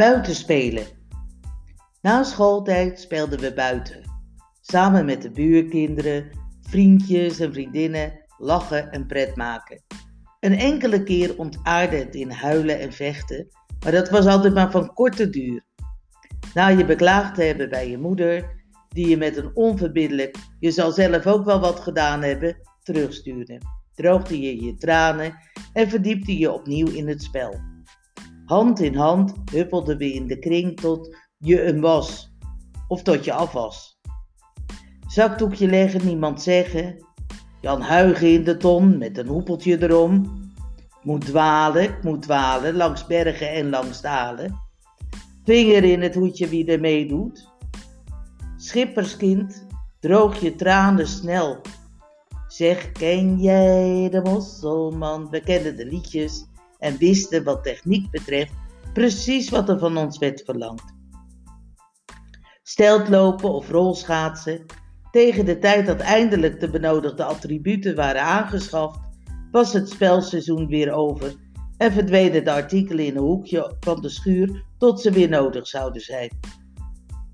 Buiten spelen. Na schooltijd speelden we buiten. Samen met de buurkinderen, vriendjes en vriendinnen lachen en pret maken. Een enkele keer ontaarde het in huilen en vechten, maar dat was altijd maar van korte duur. Na je beklaagd te hebben bij je moeder, die je met een onverbiddelijk, je zal zelf ook wel wat gedaan hebben, terugstuurde, droogde je je tranen en verdiepte je opnieuw in het spel. Hand in hand huppelden we in de kring tot je een was, of tot je af was. Zakdoekje leggen, niemand zeggen. Jan Huigen in de ton met een hoepeltje erom. Moet dwalen, moet dwalen langs bergen en langs dalen. Vinger in het hoedje wie er meedoet. Schipperskind, droog je tranen snel. Zeg, ken jij de mosselman? We kenden de liedjes en wisten wat techniek betreft precies wat er van ons werd verlangd. Steltlopen of rolschaatsen, tegen de tijd dat eindelijk de benodigde attributen waren aangeschaft, was het spelseizoen weer over en verdwenen de artikelen in een hoekje van de schuur tot ze weer nodig zouden zijn.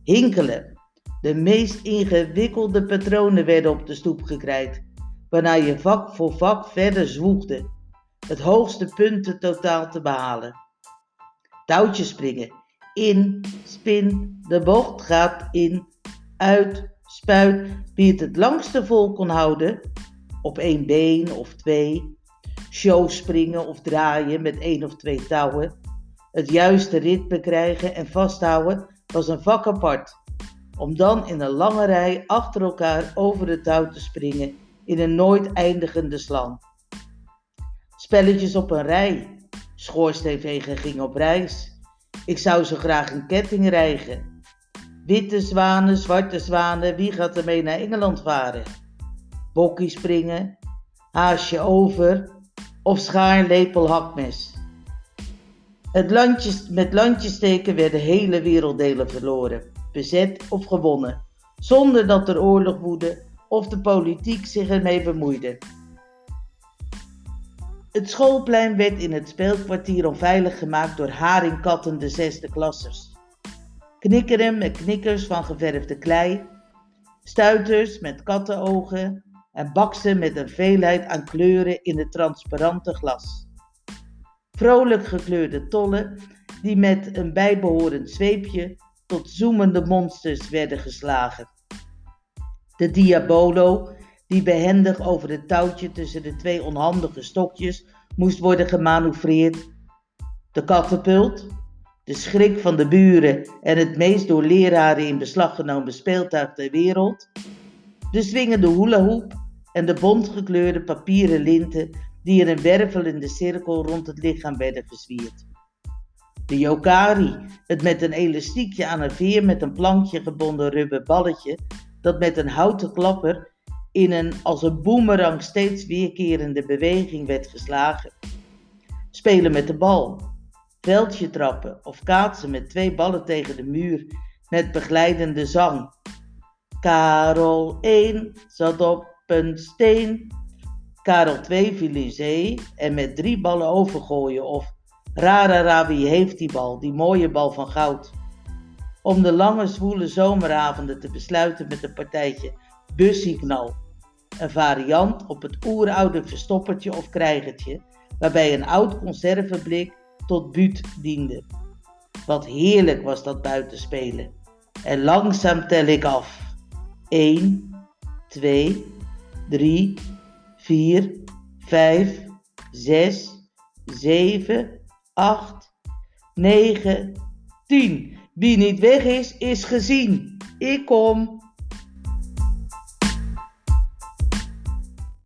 Hinkelen. De meest ingewikkelde patronen werden op de stoep gekrijt, waarna je vak voor vak verder zwoegde, het hoogste punten totaal te behalen. Touwtjes springen. In, spin, de bocht gaat in, uit, spuit. Wie het het langste vol kon houden, op één been of twee, show springen of draaien met één of twee touwen, het juiste ritme krijgen en vasthouden was een vak apart, om dan in een lange rij achter elkaar over het touw te springen in een nooit eindigende slang. Spelletjes op een rij. Schoorsteenveger ging op reis. Ik zou zo graag een ketting rijgen. Witte zwanen, zwarte zwanen, wie gaat er mee naar Engeland varen? Bokkie springen, haasje over of schaar, lepel, hakmes. Het landjes, met landjesteken werden hele werelddelen verloren, bezet of gewonnen, zonder dat er oorlog woedde of de politiek zich ermee bemoeide. Het schoolplein werd in het speelkwartier onveilig gemaakt door haringkatten de zesde klassers. Knikkeren met knikkers van geverfde klei, stuiters met kattenogen en baksen met een veelheid aan kleuren in het transparante glas. Vrolijk gekleurde tollen die met een bijbehorend zweepje tot zoemende monsters werden geslagen. De diabolo die behendig over het touwtje tussen de twee onhandige stokjes moest worden gemanoeuvreerd. De katapult, de schrik van de buren en het meest door leraren in beslag genomen speeltuig ter wereld. De zwingende hulahoop en de bontgekleurde papieren linten die in een wervelende cirkel rond het lichaam werden gezwierd. De yokari, het met een elastiekje aan een veer met een plankje gebonden rubber balletje, dat met een houten klapper in een als een boemerang steeds weerkerende beweging werd geslagen. Spelen met de bal, veldje trappen of kaatsen met twee ballen tegen de muur met begeleidende zang. Karel 1 zat op een steen. Karel 2 viel in zee en met drie ballen overgooien of Rara wie heeft die bal, die mooie bal van goud. Om de lange zwoele zomeravonden te besluiten met een partijtje bussieknal een variant op het oeroude verstoppertje of krijgertje, waarbij een oud conserveblik tot buut diende. Wat heerlijk was dat buitenspelen. En langzaam tel ik af. 1, 2, 3, 4, 5, 6, 7, 8, 9, 10. Wie niet weg is, is gezien. Ik kom.